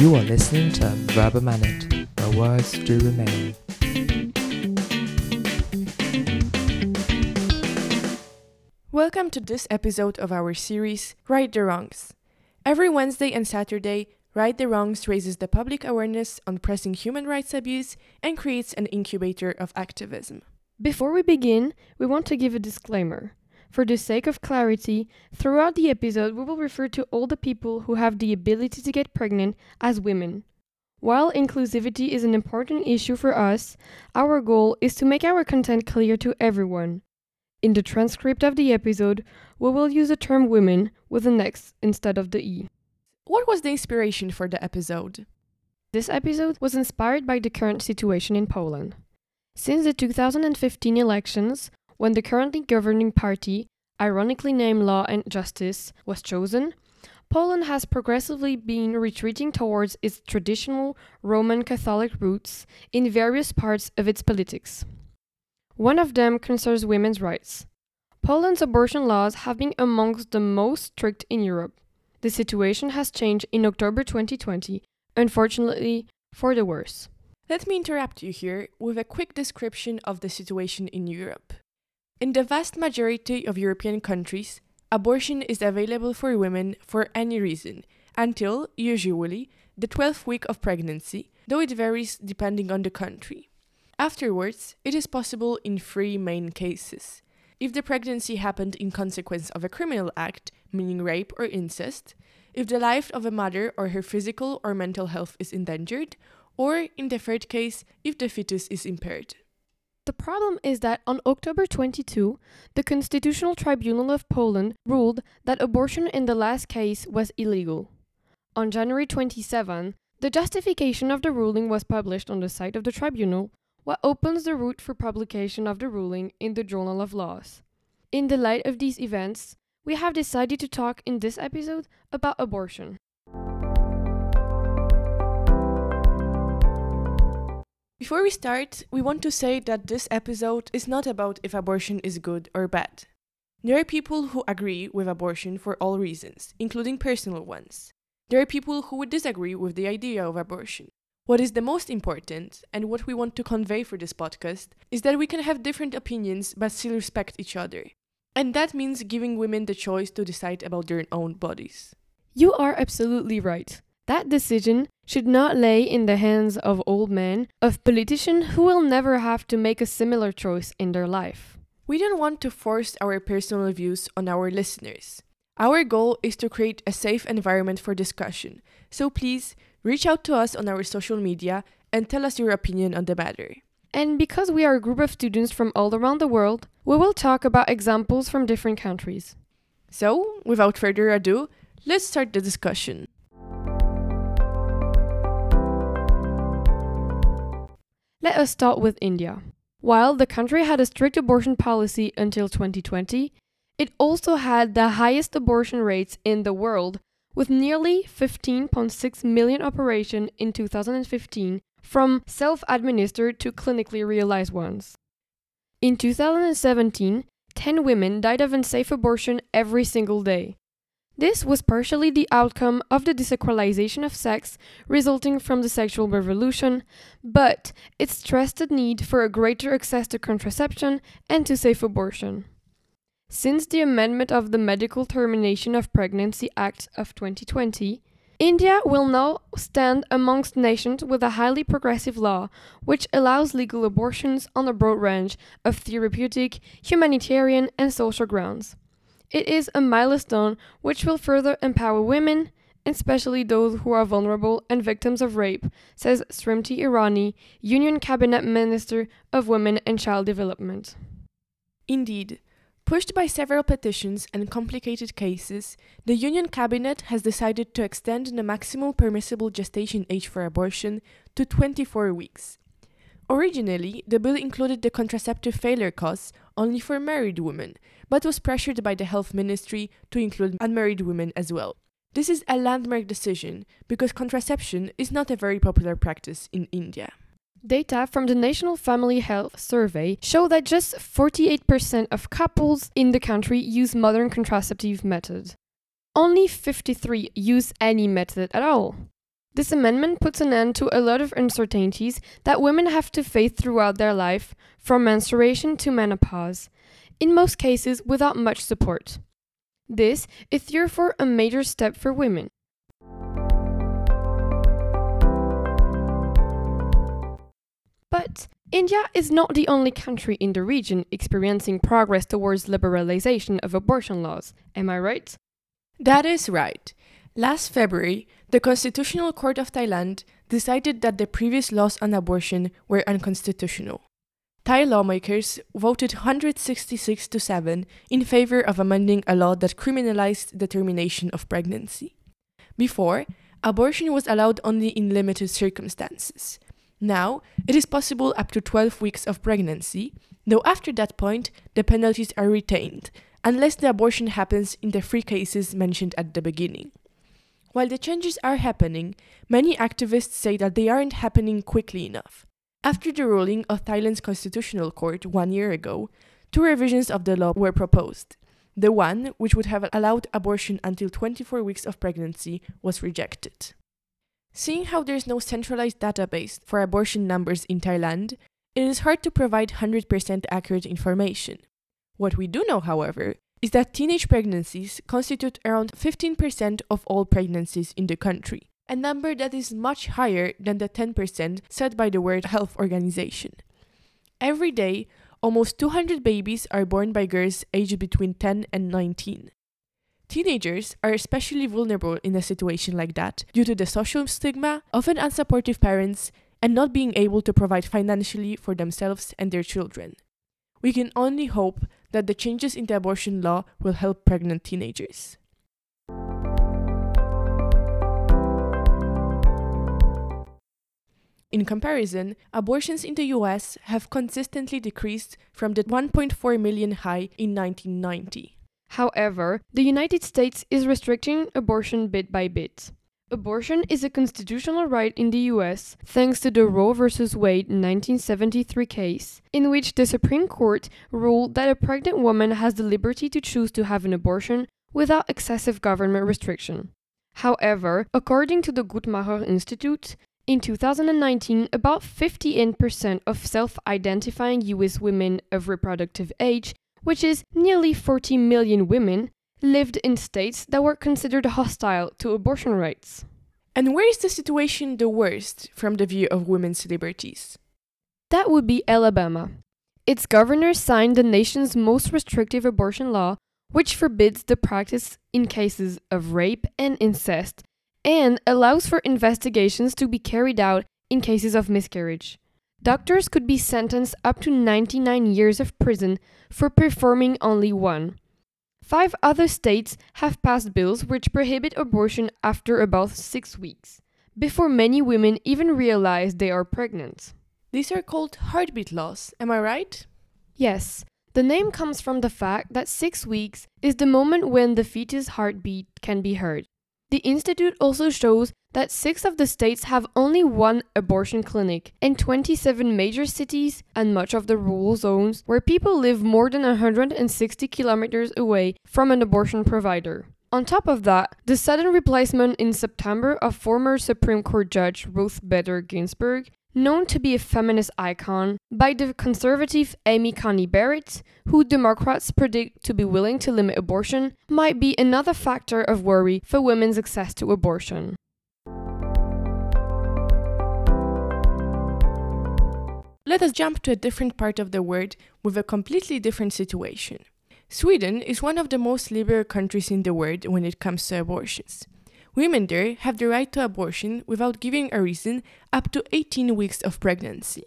You are listening to Verba Manent, where words do remain. Welcome to this episode of our series, Right the Wrongs. Every Wednesday and Saturday, Right the Wrongs raises the public awareness on pressing human rights abuse and creates an incubator of activism. Before we begin, we want to give a disclaimer. For the sake of clarity, throughout the episode, we will refer to all the people who have the ability to get pregnant as women. While inclusivity is an important issue for us, our goal is to make our content clear to everyone. In the transcript of the episode, we will use the term women with an X instead of the E. What was the inspiration for the episode? This episode was inspired by the current situation in Poland. Since the 2015 elections, when the currently governing party, ironically named Law and Justice, was chosen, Poland has progressively been retreating towards its traditional Roman Catholic roots in various parts of its politics. One of them concerns women's rights. Poland's abortion laws have been amongst the most strict in Europe. The situation has changed in October 2020, unfortunately, for the worse. Let me interrupt you here with a quick description of the situation in Europe. In the vast majority of European countries, abortion is available for women for any reason until, usually, the 12th week of pregnancy, though it varies depending on the country. Afterwards, it is possible in three main cases. If the pregnancy happened in consequence of a criminal act, meaning rape or incest, if the life of a mother or her physical or mental health is endangered, or in the third case, if the fetus is impaired. The problem is that on October 22, the Constitutional Tribunal of Poland ruled that abortion in the last case was illegal. On January 27, the justification of the ruling was published on the site of the tribunal, what opens the route for publication of the ruling in the Journal of Laws. In the light of these events, we have decided to talk in this episode about abortion. Before we start, we want to say that this episode is not about if abortion is good or bad. There are people who agree with abortion for all reasons, including personal ones. There are people who would disagree with the idea of abortion. What is the most important, and what we want to convey for this podcast, is that we can have different opinions but still respect each other. And that means giving women the choice to decide about their own bodies. You are absolutely right. That decision should not lay in the hands of old men, of politicians who will never have to make a similar choice in their life. We don't want to force our personal views on our listeners. Our goal is to create a safe environment for discussion, so please reach out to us on our social media and tell us your opinion on the matter. And because we are a group of students from all around the world, we will talk about examples from different countries. So, without further ado, let's start the discussion. Let us start with India. While the country had a strict abortion policy until 2020, it also had the highest abortion rates in the world, with nearly 15.6 million operations in 2015 from self administered to clinically realized ones. In 2017, 10 women died of unsafe abortion every single day. This was partially the outcome of the desacralization of sex resulting from the sexual revolution, but it stressed the need for a greater access to contraception and to safe abortion. Since the amendment of the Medical Termination of Pregnancy Act of 2020, India will now stand amongst nations with a highly progressive law which allows legal abortions on a broad range of therapeutic, humanitarian, and social grounds. It is a milestone which will further empower women, especially those who are vulnerable and victims of rape, says Smriti Irani, Union Cabinet Minister of Women and Child Development. Indeed, pushed by several petitions and complicated cases, the Union Cabinet has decided to extend the maximum permissible gestation age for abortion to 24 weeks. Originally, the bill included the contraceptive failure costs only for married women, but was pressured by the health ministry to include unmarried women as well. This is a landmark decision because contraception is not a very popular practice in India. Data from the National Family Health Survey show that just 48% of couples in the country use modern contraceptive methods. Only 53 use any method at all. This amendment puts an end to a lot of uncertainties that women have to face throughout their life, from menstruation to menopause, in most cases without much support. This is therefore a major step for women. But India is not the only country in the region experiencing progress towards liberalization of abortion laws, am I right? That is right. Last February, the Constitutional Court of Thailand decided that the previous laws on abortion were unconstitutional. Thai lawmakers voted 166 to 7 in favor of amending a law that criminalized the termination of pregnancy. Before, abortion was allowed only in limited circumstances. Now, it is possible up to 12 weeks of pregnancy, though after that point, the penalties are retained, unless the abortion happens in the three cases mentioned at the beginning. While the changes are happening, many activists say that they aren't happening quickly enough. After the ruling of Thailand's Constitutional Court one year ago, two revisions of the law were proposed. The one, which would have allowed abortion until 24 weeks of pregnancy, was rejected. Seeing how there's no centralized database for abortion numbers in Thailand, it is hard to provide 100% accurate information. What we do know, however, is that teenage pregnancies constitute around 15% of all pregnancies in the country, a number that is much higher than the 10% set by the World Health Organization. Every day, almost 200 babies are born by girls aged between 10 and 19. Teenagers are especially vulnerable in a situation like that due to the social stigma, often unsupportive parents, and not being able to provide financially for themselves and their children. We can only hope that the changes in the abortion law will help pregnant teenagers. In comparison, abortions in the US have consistently decreased from the 1.4 million high in 1990. However, the United States is restricting abortion bit by bit. Abortion is a constitutional right in the US thanks to the Roe v. Wade 1973 case, in which the Supreme Court ruled that a pregnant woman has the liberty to choose to have an abortion without excessive government restriction. However, according to the Guttmacher Institute, in 2019, about 58% of self identifying US women of reproductive age which is nearly 40 million women, lived in states that were considered hostile to abortion rights. And where is the situation the worst from the view of women's liberties? That would be Alabama. Its governor signed the nation's most restrictive abortion law, which forbids the practice in cases of rape and incest and allows for investigations to be carried out in cases of miscarriage. Doctors could be sentenced up to 99 years of prison for performing only one. Five other states have passed bills which prohibit abortion after about six weeks, before many women even realize they are pregnant. These are called heartbeat laws, am I right? Yes. The name comes from the fact that six weeks is the moment when the fetus heartbeat can be heard. The Institute also shows that six of the states have only one abortion clinic, and 27 major cities and much of the rural zones where people live more than 160 kilometers away from an abortion provider. On top of that, the sudden replacement in September of former Supreme Court Judge Ruth Bader Ginsburg known to be a feminist icon, by the conservative Amy Coney Barrett, who Democrats predict to be willing to limit abortion, might be another factor of worry for women's access to abortion. Let us jump to a different part of the world with a completely different situation. Sweden is one of the most liberal countries in the world when it comes to abortions. Women there have the right to abortion without giving a reason up to 18 weeks of pregnancy.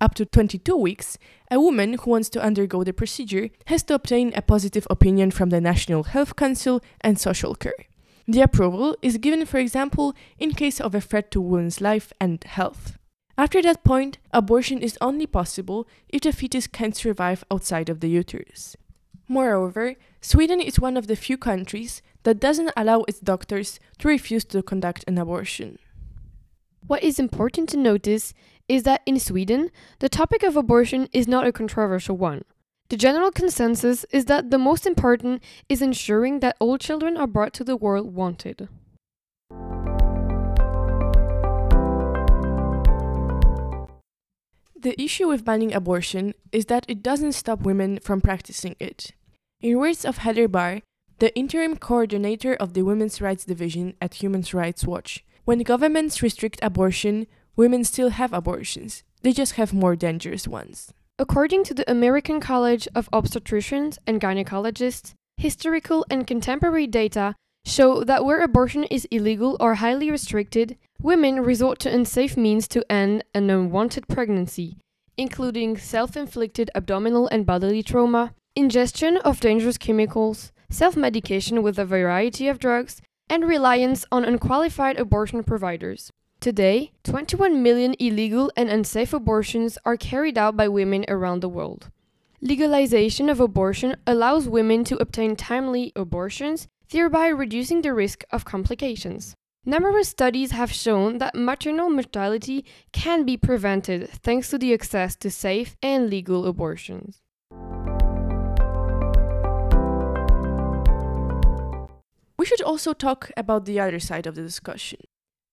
Up to 22 weeks, a woman who wants to undergo the procedure has to obtain a positive opinion from the National Health Council and social care. The approval is given, for example, in case of a threat to woman's life and health. After that point, abortion is only possible if the fetus can't survive outside of the uterus. Moreover, Sweden is one of the few countries that doesn't allow its doctors to refuse to conduct an abortion. What is important to notice is that in Sweden, the topic of abortion is not a controversial one. The general consensus is that the most important is ensuring that all children are brought to the world wanted. The issue with banning abortion is that it doesn't stop women from practicing it. In words of Heather Barr, the interim coordinator of the Women's Rights Division at Human Rights Watch, when governments restrict abortion, women still have abortions. They just have more dangerous ones. According to the American College of Obstetricians and Gynecologists, historical and contemporary data show that where abortion is illegal or highly restricted, women resort to unsafe means to end an unwanted pregnancy, including self inflicted abdominal and bodily trauma, ingestion of dangerous chemicals, self medication with a variety of drugs, and reliance on unqualified abortion providers. Today, 21 million illegal and unsafe abortions are carried out by women around the world. Legalization of abortion allows women to obtain timely abortions, thereby reducing the risk of complications. Numerous studies have shown that maternal mortality can be prevented thanks to the access to safe and legal abortions. We should also talk about the other side of the discussion.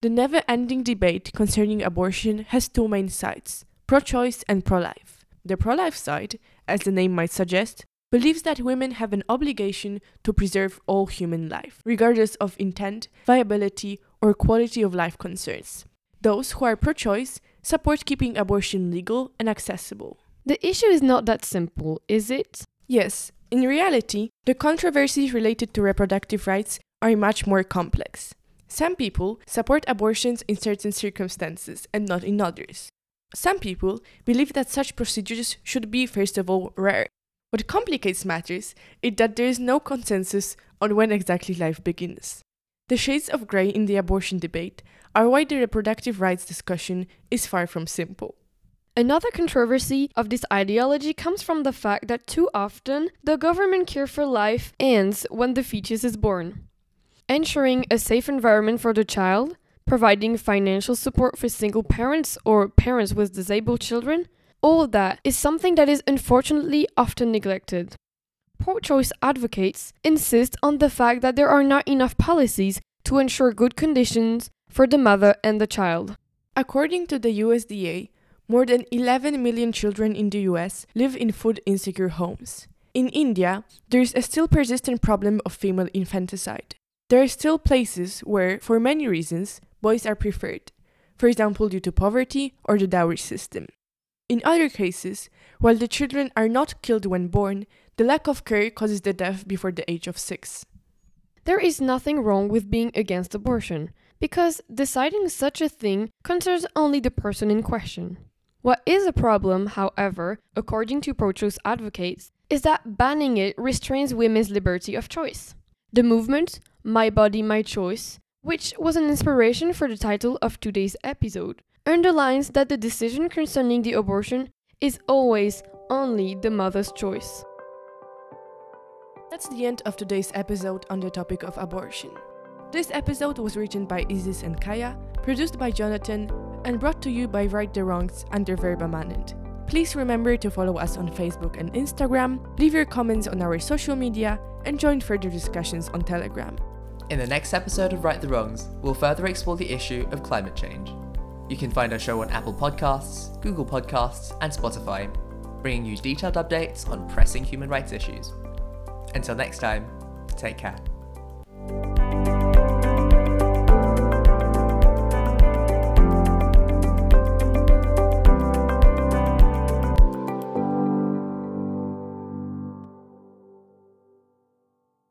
The never ending debate concerning abortion has two main sides pro choice and pro life. The pro life side, as the name might suggest, believes that women have an obligation to preserve all human life, regardless of intent, viability, or quality of life concerns. Those who are pro choice support keeping abortion legal and accessible. The issue is not that simple, is it? Yes, in reality, the controversies related to reproductive rights are much more complex. Some people support abortions in certain circumstances and not in others. Some people believe that such procedures should be, first of all, rare. What complicates matters is that there is no consensus on when exactly life begins. The shades of grey in the abortion debate are why the reproductive rights discussion is far from simple. Another controversy of this ideology comes from the fact that too often the government care for life ends when the fetus is born. Ensuring a safe environment for the child, providing financial support for single parents or parents with disabled children, all that is something that is unfortunately often neglected. Pro choice advocates insist on the fact that there are not enough policies to ensure good conditions for the mother and the child. According to the USDA, more than 11 million children in the US live in food insecure homes. In India, there is a still persistent problem of female infanticide. There are still places where, for many reasons, boys are preferred, for example, due to poverty or the dowry system. In other cases, while the children are not killed when born, the lack of care causes the death before the age of six. There is nothing wrong with being against abortion, because deciding such a thing concerns only the person in question. What is a problem, however, according to pro choice advocates, is that banning it restrains women's liberty of choice. The movement, My Body, My Choice, which was an inspiration for the title of today's episode, underlines that the decision concerning the abortion is always only the mother's choice. That's the end of today's episode on the topic of abortion. This episode was written by Isis and Kaya, produced by Jonathan, and brought to you by Right the Wrongs under Verba Manent. Please remember to follow us on Facebook and Instagram, leave your comments on our social media, and join further discussions on Telegram. In the next episode of Right the Wrongs, we'll further explore the issue of climate change. You can find our show on Apple Podcasts, Google Podcasts, and Spotify, bringing you detailed updates on pressing human rights issues. Until next time, take care.